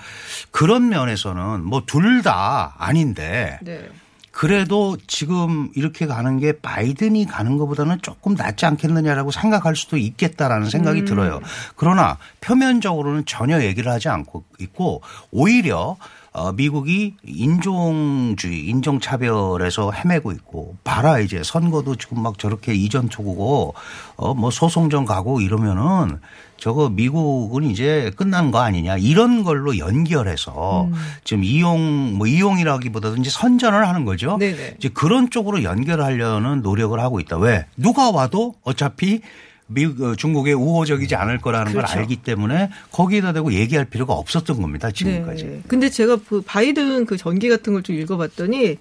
그런 면에서는 뭐 둘 다 아닌데 네. 그래도 지금 이렇게 가는 게 바이든이 가는 것보다는 조금 낫지 않겠느냐라고 생각할 수도 있겠다라는 생각이 음. 들어요. 그러나 표면적으로는 전혀 얘기를 하지 않고 있고 오히려 어, 미국이 인종주의, 인종차별에서 헤매고 있고 봐라 이제 선거도 지금 막 저렇게 이전 투구고 어, 뭐 소송전 가고 이러면은 저거 미국은 이제 끝난 거 아니냐 이런 걸로 연결해서 음. 지금 이용 뭐 이용이라기보다도 이제 선전을 하는 거죠. 네네. 이제 그런 쪽으로 연결하려는 노력을 하고 있다. 왜 누가 와도 어차피 미국 어, 중국에 우호적이지 않을 거라는 그렇죠. 걸 알기 때문에 거기에다 대고 얘기할 필요가 없었던 겁니다. 지금까지. 네. 근데 제가 그 바이든 그 전기 같은 걸 좀 읽어봤더니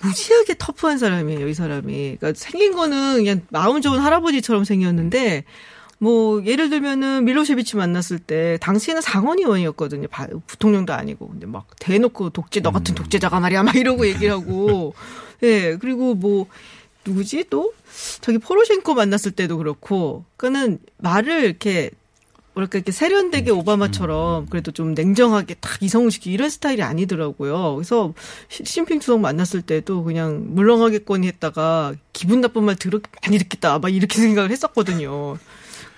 무지하게 터프한 사람이에요, 이 사람이. 그러니까 생긴 거는 그냥 마음 좋은 할아버지처럼 생겼는데 뭐 예를 들면은 밀로세비치 만났을 때 당시에는 상원 의원이었거든요. 바- 부통령도 아니고 근데 막 대놓고 독재 너 음. 같은 독재자가 말이야 막 이러고 얘기를 하고 예 그리고 뭐 누구지 또 저기 포로셴코 만났을 때도 그렇고 그러니까는 말을 이렇게 뭐랄까 이렇게 세련되게 오바마처럼 그래도 좀 냉정하게 딱 이성우시키 이런 스타일이 아니더라고요. 그래서 시- 시진핑 주석 만났을 때도 그냥 물렁하겠거니 했다가 기분 나쁜 말 들었 많이 듣겠다 막 이렇게 생각을 했었거든요.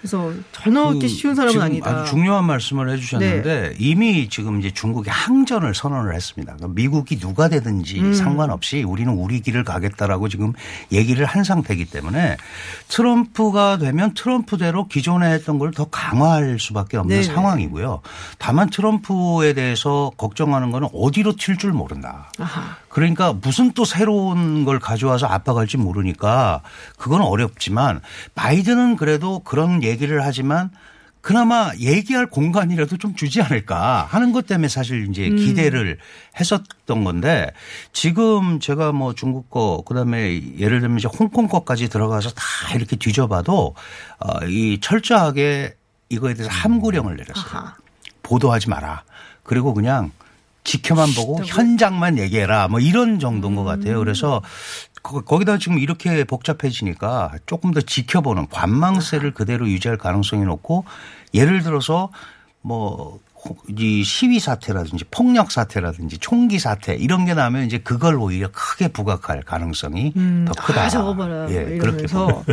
그래서 전혀 이렇게 그 쉬운 사람은 아니다. 네. 아주 중요한 말씀을 해주셨는데 이미 지금 이제 중국이 항전을 선언을 했습니다. 그러니까 미국이 누가 되든지 음. 상관없이 우리는 우리 길을 가겠다라고 지금 얘기를 한 상태이기 때문에 트럼프가 되면 트럼프대로 기존에 했던 걸 더 강화할 수밖에 없는 네네. 상황이고요. 다만 트럼프에 대해서 걱정하는 거는 어디로 튈 줄 모른다. 아하. 그러니까 무슨 또 새로운 걸 가져와서 압박할지 모르니까 그건 어렵지만 바이든은 그래도 그런 얘기를 하지만 그나마 얘기할 공간이라도 좀 주지 않을까 하는 것 때문에 사실 이제 기대를 했었던 건데 지금 제가 뭐 중국 거 그다음에 예를 들면 이제 홍콩 거까지 들어가서 다 이렇게 뒤져봐도 어, 이 철저하게 이거에 대해서 함구령을 내렸어요. 아하. 보도하지 마라. 그리고 그냥 지켜만 보고 현장만 얘기해라. 뭐 이런 정도인 것 같아요. 그래서 거- 거기다 지금 이렇게 복잡해지니까 조금 더 지켜보는 관망세를 그대로 유지할 가능성이 높고 예를 들어서 뭐 이 시위 사태라든지 폭력 사태라든지 총기 사태 이런 게 나면 이제 그걸 오히려 크게 부각할 가능성이 더 크다. 아, 저거 봐라. 예, 뭐 그렇게 이러면서.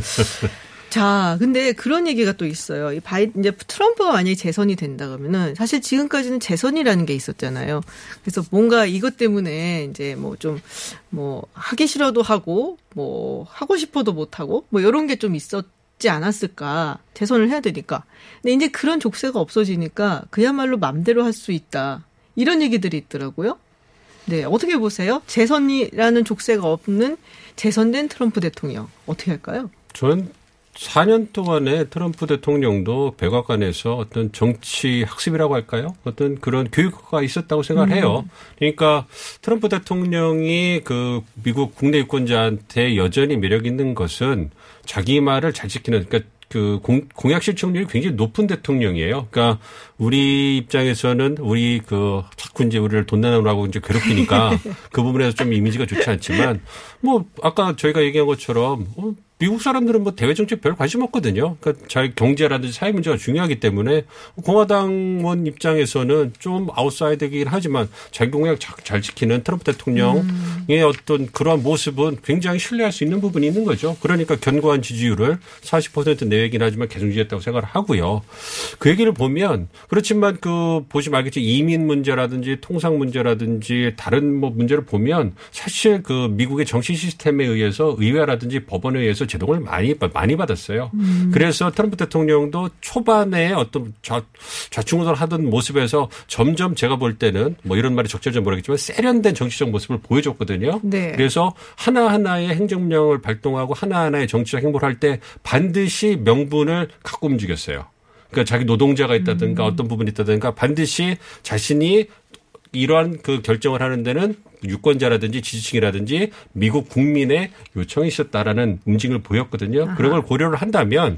자, 근데 그런 얘기가 또 있어요. 이 바이, 이제 트럼프가 만약에 재선이 된다 그러면은 사실 지금까지는 재선이라는 게 있었잖아요. 그래서 뭔가 이것 때문에 이제 뭐좀뭐 하기 싫어도 하고 뭐 하고 싶어도 못 하고 뭐 이런 게 좀 있었 지 않았을까. 재선을 해야 되니까. 근데 이제 그런 족쇄가 없어지니까 그야말로 맘대로 할 수 있다. 이런 얘기들이 있더라고요. 네, 어떻게 보세요? 재선이라는 족쇄가 없는 재선된 트럼프 대통령 어떻게 할까요? 저는 4년 동안에 트럼프 대통령도 백악관에서 어떤 정치 학습이라고 할까요? 어떤 그런 교육가 있었다고 생각을 해요. 그러니까 트럼프 대통령이 그 미국 국내 유권자한테 여전히 매력 있는 것은 자기 말을 잘 지키는 그러니까 그 공, 공약 실천률이 굉장히 높은 대통령이에요. 그러니까 우리 입장에서는 우리 그 자꾸 이제 우리를 돈 내놓으라고 이제 괴롭히니까 그 부분에서 좀 이미지가 좋지 않지만 뭐 아까 저희가 얘기한 것처럼 어, 미국 사람들은 뭐 대외 정책 별 관심 없거든요. 그러니까 잘 경제라든지 사회 문제가 중요하기 때문에 공화당원 입장에서는 좀 아웃사이더이긴 하지만 자기 공약 잘, 잘 지키는 트럼프 대통령의 어떤 그러한 모습은 굉장히 신뢰할 수 있는 부분이 있는 거죠. 그러니까 견고한 지지율을 40% 내외긴 하지만 계속 유지했다고 생각을 하고요. 그 얘기를 보면 그렇지만 그 보시면 알겠지 이민 문제라든지 통상 문제라든지 다른 뭐 문제를 보면 사실 그 미국의 정치 시스템에 의해서 의회라든지 법원에 의해서 제동을 많이 많이 받았어요. 그래서 트럼프 대통령도 초반에 어떤 좌, 좌충우돌 하던 모습에서 점점 제가 볼 때는 뭐 이런 말이 적절한지 모르겠지만 세련된 정치적 모습을 보여줬거든요. 네. 그래서 하나하나의 행정명을 발동하고 하나하나의 정치적 행보를 할 때 반드시 명분을 갖고 움직였어요. 그러니까 자기 노동자가 있다든가 어떤 부분이 있다든가 반드시 자신이 이러한 그 결정을 하는 데는 유권자라든지 지지층이라든지 미국 국민의 요청이 있었다라는 움직임을 보였거든요. 그런 걸 고려를 한다면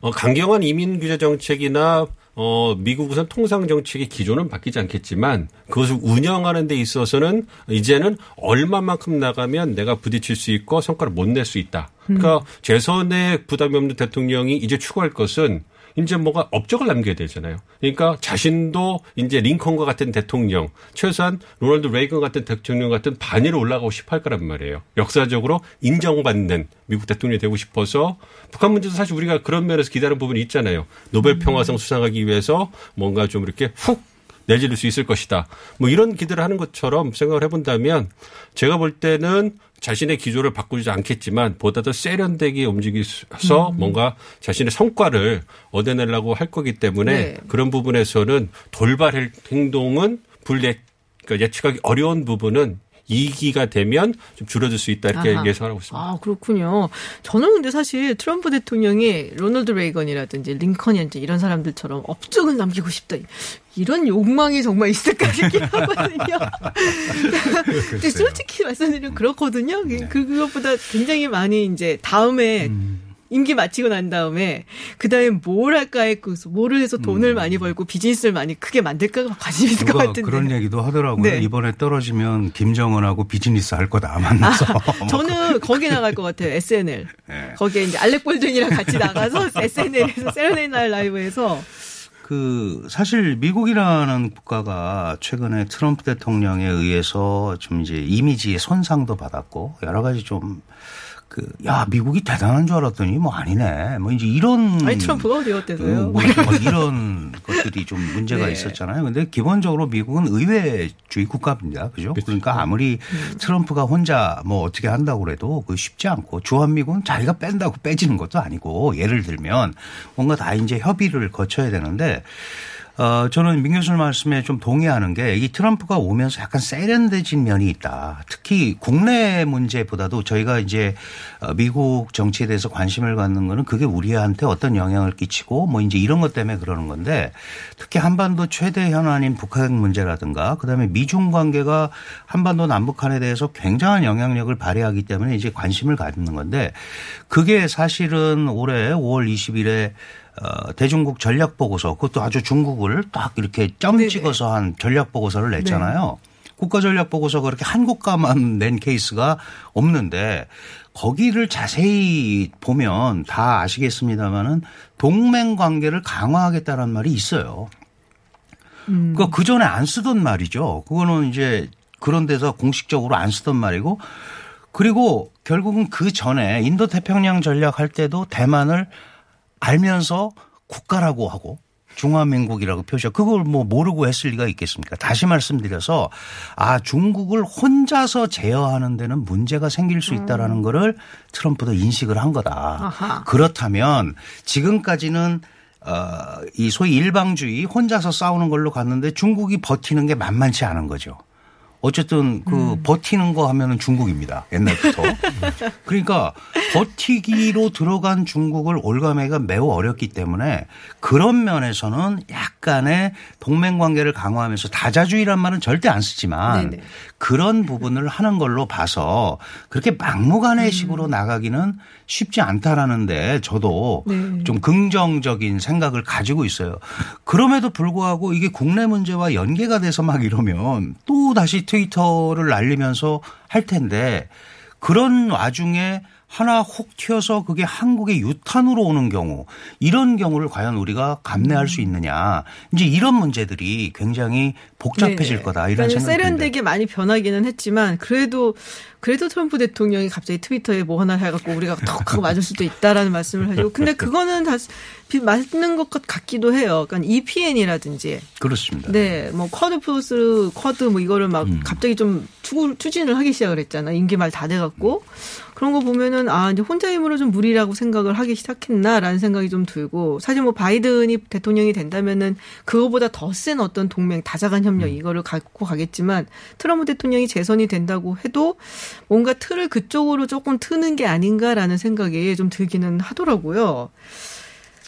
어, 강경한 이민 규제 정책이나 어, 미국 우선 통상 정책의 기조는 바뀌지 않겠지만 그것을 운영하는 데 있어서는 이제는 얼마만큼 나가면 내가 부딪힐 수 있고 성과를 못 낼 수 있다. 그러니까 재선에 부담이 없는 대통령이 이제 추구할 것은 이제 뭐가 업적을 남겨야 되잖아요. 그러니까 자신도 이제 링컨과 같은 대통령, 최소한 로널드 레이건 같은 대통령 같은 반위로 올라가고 싶어 할 거란 말이에요. 역사적으로 인정받는 미국 대통령이 되고 싶어서 북한 문제도 사실 우리가 그런 면에서 기다리는 부분이 있잖아요. 노벨 평화상 수상하기 위해서 뭔가 좀 이렇게 훅 내지를 수 있을 것이다. 뭐 이런 기대를 하는 것처럼 생각을 해본다면 제가 볼 때는 자신의 기조를 바꾸지 않겠지만 보다 더 세련되게 움직여서 뭔가 자신의 성과를 얻어내려고 할 거기 때문에 네. 그런 부분에서는 돌발 행동은 불예 그러니까 예측하기 어려운 부분은 2기가 되면 좀 줄어들 수 있다 이렇게 아하. 예상하고 있습니다. 아, 그렇군요. 저는 근데 사실 트럼프 대통령이 로널드 레이건이라든지 링컨이라든지 이런 사람들처럼 업적을 남기고 싶다. 이런 욕망이 정말 있을까 싶긴 하거든요. 근데 솔직히 말씀드리면 그렇거든요. 그- 그, 그것보다 굉장히 많이 이제 다음에 임기 마치고 난 다음에 그 다음에 뭘 할까에 그 뭐를 해서 돈을 많이 벌고 비즈니스를 많이 크게 만들까가 관심이 있을 것 같은데. 그런 얘기도 하더라고요. 네. 이번에 떨어지면 김정은하고 비즈니스 할 거다 만나서. 뭐 저는 거기 나갈 것 같아요. SNL. 네. 거기에 이제 알렉 볼든이랑 같이 나가서 SNL에서 세레네이 날 라이브에서 그 사실 미국이라는 국가가 최근에 트럼프 대통령에 의해서 좀 이제 이미지의 손상도 받았고 여러 가지 좀 그 야 미국이 대단한 줄 알았더니 뭐 아니네 뭐 이제 이런 아니 트럼프가 어디 그 어때서요? 뭐, 뭐 이런 것들이 좀 문제가 네. 있었잖아요. 근데 기본적으로 미국은 의회주의 국가입니다. 그죠? 그러니까 아무리 음. 트럼프가 혼자 뭐 어떻게 한다고 그래도 그 쉽지 않고 주한미국은 자기가 뺀다고 빼지는 것도 아니고 예를 들면 뭔가 다 이제 협의를 거쳐야 되는데 어, 저는 민 교수님 말씀에 좀 동의하는 게 이 트럼프가 오면서 약간 세련돼진 면이 있다. 특히 국내 문제보다도 저희가 이제 어, 미국 정치에 대해서 관심을 갖는 거는 그게 우리한테 어떤 영향을 끼치고 뭐 이제 이런 것 때문에 그러는 건데 특히 한반도 최대 현안인 북한 문제라든가 그다음에 미중 관계가 한반도 남북한에 대해서 굉장한 영향력을 발휘하기 때문에 이제 관심을 갖는 건데 그게 사실은 올해 5월 20일에 어, 대중국 전략 보고서 그것도 아주 중국을 딱 이렇게 점 네네. 찍어서 한 전략 보고서를 냈잖아요. 국가 전략 보고서가 그렇게 한국가만 낸 케이스가 없는데 거기를 자세히 보면 다 아시겠습니다마는 동맹 관계를 강화하겠다는 말이 있어요. 그러니까 그 전에 안 쓰던 말이죠. 그거는 이제 그런 데서 공식적으로 안 쓰던 말이고 그리고 결국은 그 전에 인도 태평양 전략 할 때도 대만을 알면서 국가라고 하고 중화민국이라고 표시하고 그걸 뭐 모르고 했을 리가 있겠습니까? 다시 말씀드려서 아 중국을 혼자서 제어하는 데는 문제가 생길 수 있다라는 거를 트럼프도 인식을 한 거다. 아하. 그렇다면 지금까지는 어, 이 소위 일방주의 혼자서 싸우는 걸로 갔는데 중국이 버티는 게 만만치 않은 거죠. 어쨌든 그 버티는 거 하면은 중국입니다. 옛날부터. 그러니까 버티기로 들어간 중국을 올가매가 매우 어렵기 때문에 그런 면에서는 약간의 동맹 관계를 강화하면서 다자주의란 말은 절대 안 쓰지만 네네. 그런 부분을 하는 걸로 봐서 그렇게 막무가내 식으로 나가기는 쉽지 않다라는데 저도 네. 좀 긍정적인 생각을 가지고 있어요. 그럼에도 불구하고 이게 국내 문제와 연계가 돼서 막 이러면 또 다시 트위터를 날리면서 할 텐데 그런 와중에 하나 혹 튀어서 그게 한국의 유탄으로 오는 경우 이런 경우를 과연 우리가 감내할 수 있느냐. 이제 이런 문제들이 굉장히 복잡해질 네네. 거다 이런 그러니까 생각이. 세련되게 많이 변하기는 했지만 그래도 그래도 트럼프 대통령이 갑자기 트위터에 뭐 하나 해갖고 우리가 턱 하고 맞을 수도 있다라는 말씀을 하시고 근데 그거는 다 비- 맞는 것 같기도 해요. 그러니까 EPN이라든지 그렇습니다. 네, 뭐 쿼드 플러스 쿼드 뭐 이거를 막 음. 갑자기 좀 추, 추진을 하기 시작을 했잖아. 임기 말 다 돼갖고 그런 거 보면은 아 이제 혼자 힘으로 좀 무리라고 생각을 하기 시작했나라는 생각이 좀 들고 사실 뭐 바이든이 대통령이 된다면은 그거보다 더 센 어떤 동맹 다자간 협력 이거를 갖고 가겠지만 트럼프 대통령이 재선이 된다고 해도 뭔가 틀을 그쪽으로 조금 트는 게 아닌가라는 생각이 좀 들기는 하더라고요.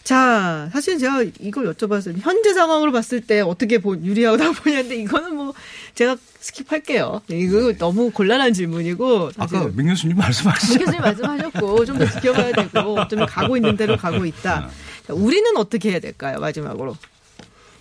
자, 사실 제가 이걸 여쭤봤어요. 현재 상황으로 봤을 때 어떻게 보, 유리하다 보냐는데 이거는 뭐 제가 스킵할게요. 이거 너무 곤란한 질문이고 사실 아까 민 교수님 말씀하셨죠. 민 교수님 말씀하셨고 좀 더 지켜봐야 되고 좀 가고 있는 대로 가고 있다. 자, 우리는 어떻게 해야 될까요? 마지막으로.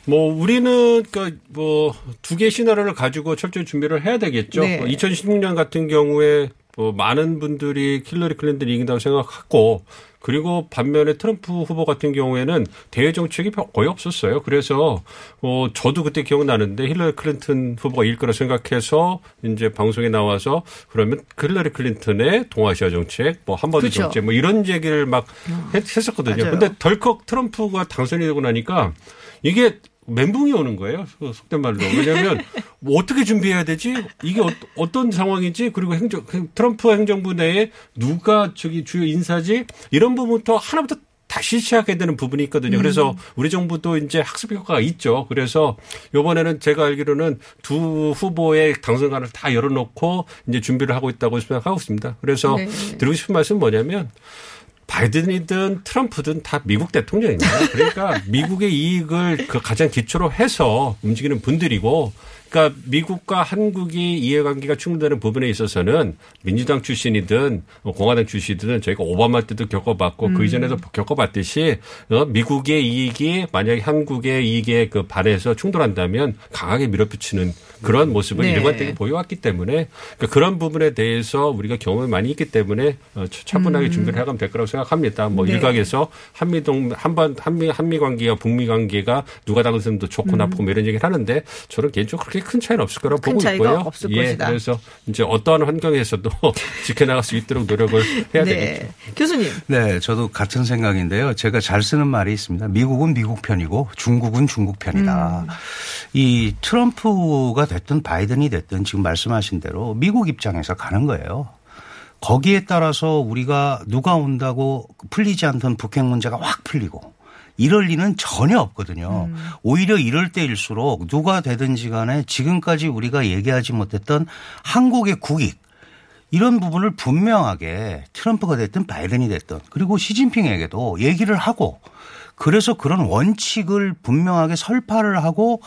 뭐 우리는 그러니까 뭐두 개 시나리오를 가지고 철저히 준비를 해야 되겠죠. 네. 뭐 2016년 같은 경우에 뭐 많은 분들이 힐러리 클린턴이 이긴다고 생각하고 그리고 반면에 트럼프 후보 같은 경우에는 대외 정책이 거의 없었어요. 그래서 어 저도 그때 기억나는데 힐러리 클린턴 후보가 이길 거라 생각해서 이제 방송에 나와서 그러면 그 힐러리 클린턴의 동아시아 정책, 뭐 한반도 그쵸. 정책 뭐 이런 얘기를 막 했, 했었거든요. 맞아요. 근데 덜컥 트럼프가 당선이 되고 나니까 이게 멘붕이 오는 거예요. 그 속된 말로. 왜냐하면 뭐 어떻게 준비해야 되지? 이게 어, 떤 상황이지? 그리고 행정 트럼프 행정부 내에 누가 저기 주요 인사지? 이런 부분부터 하나부터 다시 시작해야 되는 부분이 있거든요. 그래서 우리 정부도 이제 학습 효과가 있죠. 그래서 이번에는 제가 알기로는 두 후보의 당선관을 다 열어놓고 이제 준비를 하고 있다고 생각하고 있습니다. 그래서 네. 드리고 싶은 말씀은 뭐냐면 바이든이든 트럼프든 다 미국 대통령입니다. 그러니까 미국의 이익을 그 가장 기초로 해서 움직이는 분들이고 그러니까 미국과 한국이 이해관계가 충돌되는 부분에 있어서는 민주당 출신이든 뭐 공화당 출신이든 저희가 오바마 때도 겪어봤고 그 이전에도 겪어봤듯이 어, 미국의 이익이 만약에 한국의 이익에 그 발해서 충돌한다면 강하게 밀어붙이는 그런 모습을 네. 일관되게 보여왔기 때문에 그러니까 그런 부분에 대해서 우리가 경험이 많이 있기 때문에 어, 차- 차분하게 준비를 해가면 될 거라고 생각합니다. 뭐 음. 네. 일각에서 한미동 한반 한미 한미 관계와 북미 관계가 누가 더 좋고 나쁘고 뭐 이런 얘기를 하는데 저는 개인적으로 그렇게 큰 차이는 없을 거라고 음. 큰 보고 차이가 있고요. 없을 예, 것이다. 그래서 이제 어떠한 환경에서도 지켜나갈 수 있도록 노력을 해야 되겠죠. 네. 교수님. 네, 저도 같은 생각인데요. 제가 잘 쓰는 말이 있습니다. 미국은 미국 편이고 중국은 중국 편이다. 이 트럼프가 됐든 바이든이 됐든 지금 말씀하신 대로 미국 입장에서 가는 거예요. 거기에 따라서 우리가 누가 온다고 풀리지 않던 북핵 문제가 확 풀리고 이럴 리는 전혀 없거든요. 오히려 이럴 때일수록 누가 되든지 간에 지금까지 우리가 얘기하지 못했던 한국의 국익 이런 부분을 분명하게 트럼프가 됐든 바이든이 됐든 그리고 시진핑에게도 얘기를 하고 그래서 그런 원칙을 분명하게 설파를 하고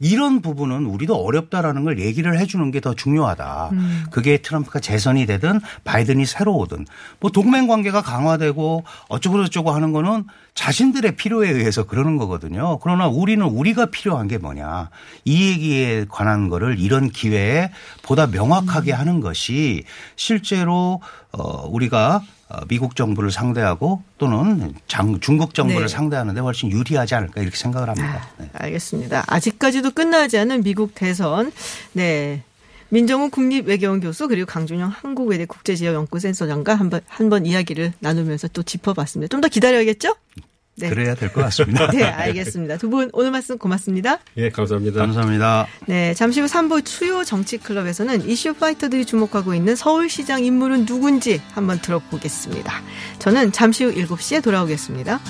이런 부분은 우리도 어렵다라는 걸 얘기를 해주는 게 더 중요하다. 그게 트럼프가 재선이 되든 바이든이 새로 오든 뭐 동맹 관계가 강화되고 어쩌고 저쩌고 하는 거는 자신들의 필요에 의해서 그러는 거거든요. 그러나 우리는 우리가 필요한 게 뭐냐. 이 얘기에 관한 거를 이런 기회에 보다 명확하게 하는 것이 실제로 어 우리가 어, 미국 정부를 상대하고 또는 장, 중국 정부를 네. 상대하는데 훨씬 유리하지 않을까 이렇게 생각을 합니다. 네. 알겠습니다. 아직까지도 끝나지 않은 미국 대선. 네. 민정우 국립외교원 교수 그리고 강준영 한국외대 국제지역 연구센터장과 한번 한번 이야기를 나누면서 또 짚어봤습니다. 좀 더 기다려야겠죠? 네. 그래야 될 것 같습니다. 네, 알겠습니다. 두 분 오늘 말씀 고맙습니다. 예, 감사합니다. 감사합니다. 네, 잠시 후 3부 수요 정치 클럽에서는 이슈 파이터들이 주목하고 있는 서울시장 인물은 누군지 한번 들어보겠습니다. 저는 잠시 후 7시에 돌아오겠습니다.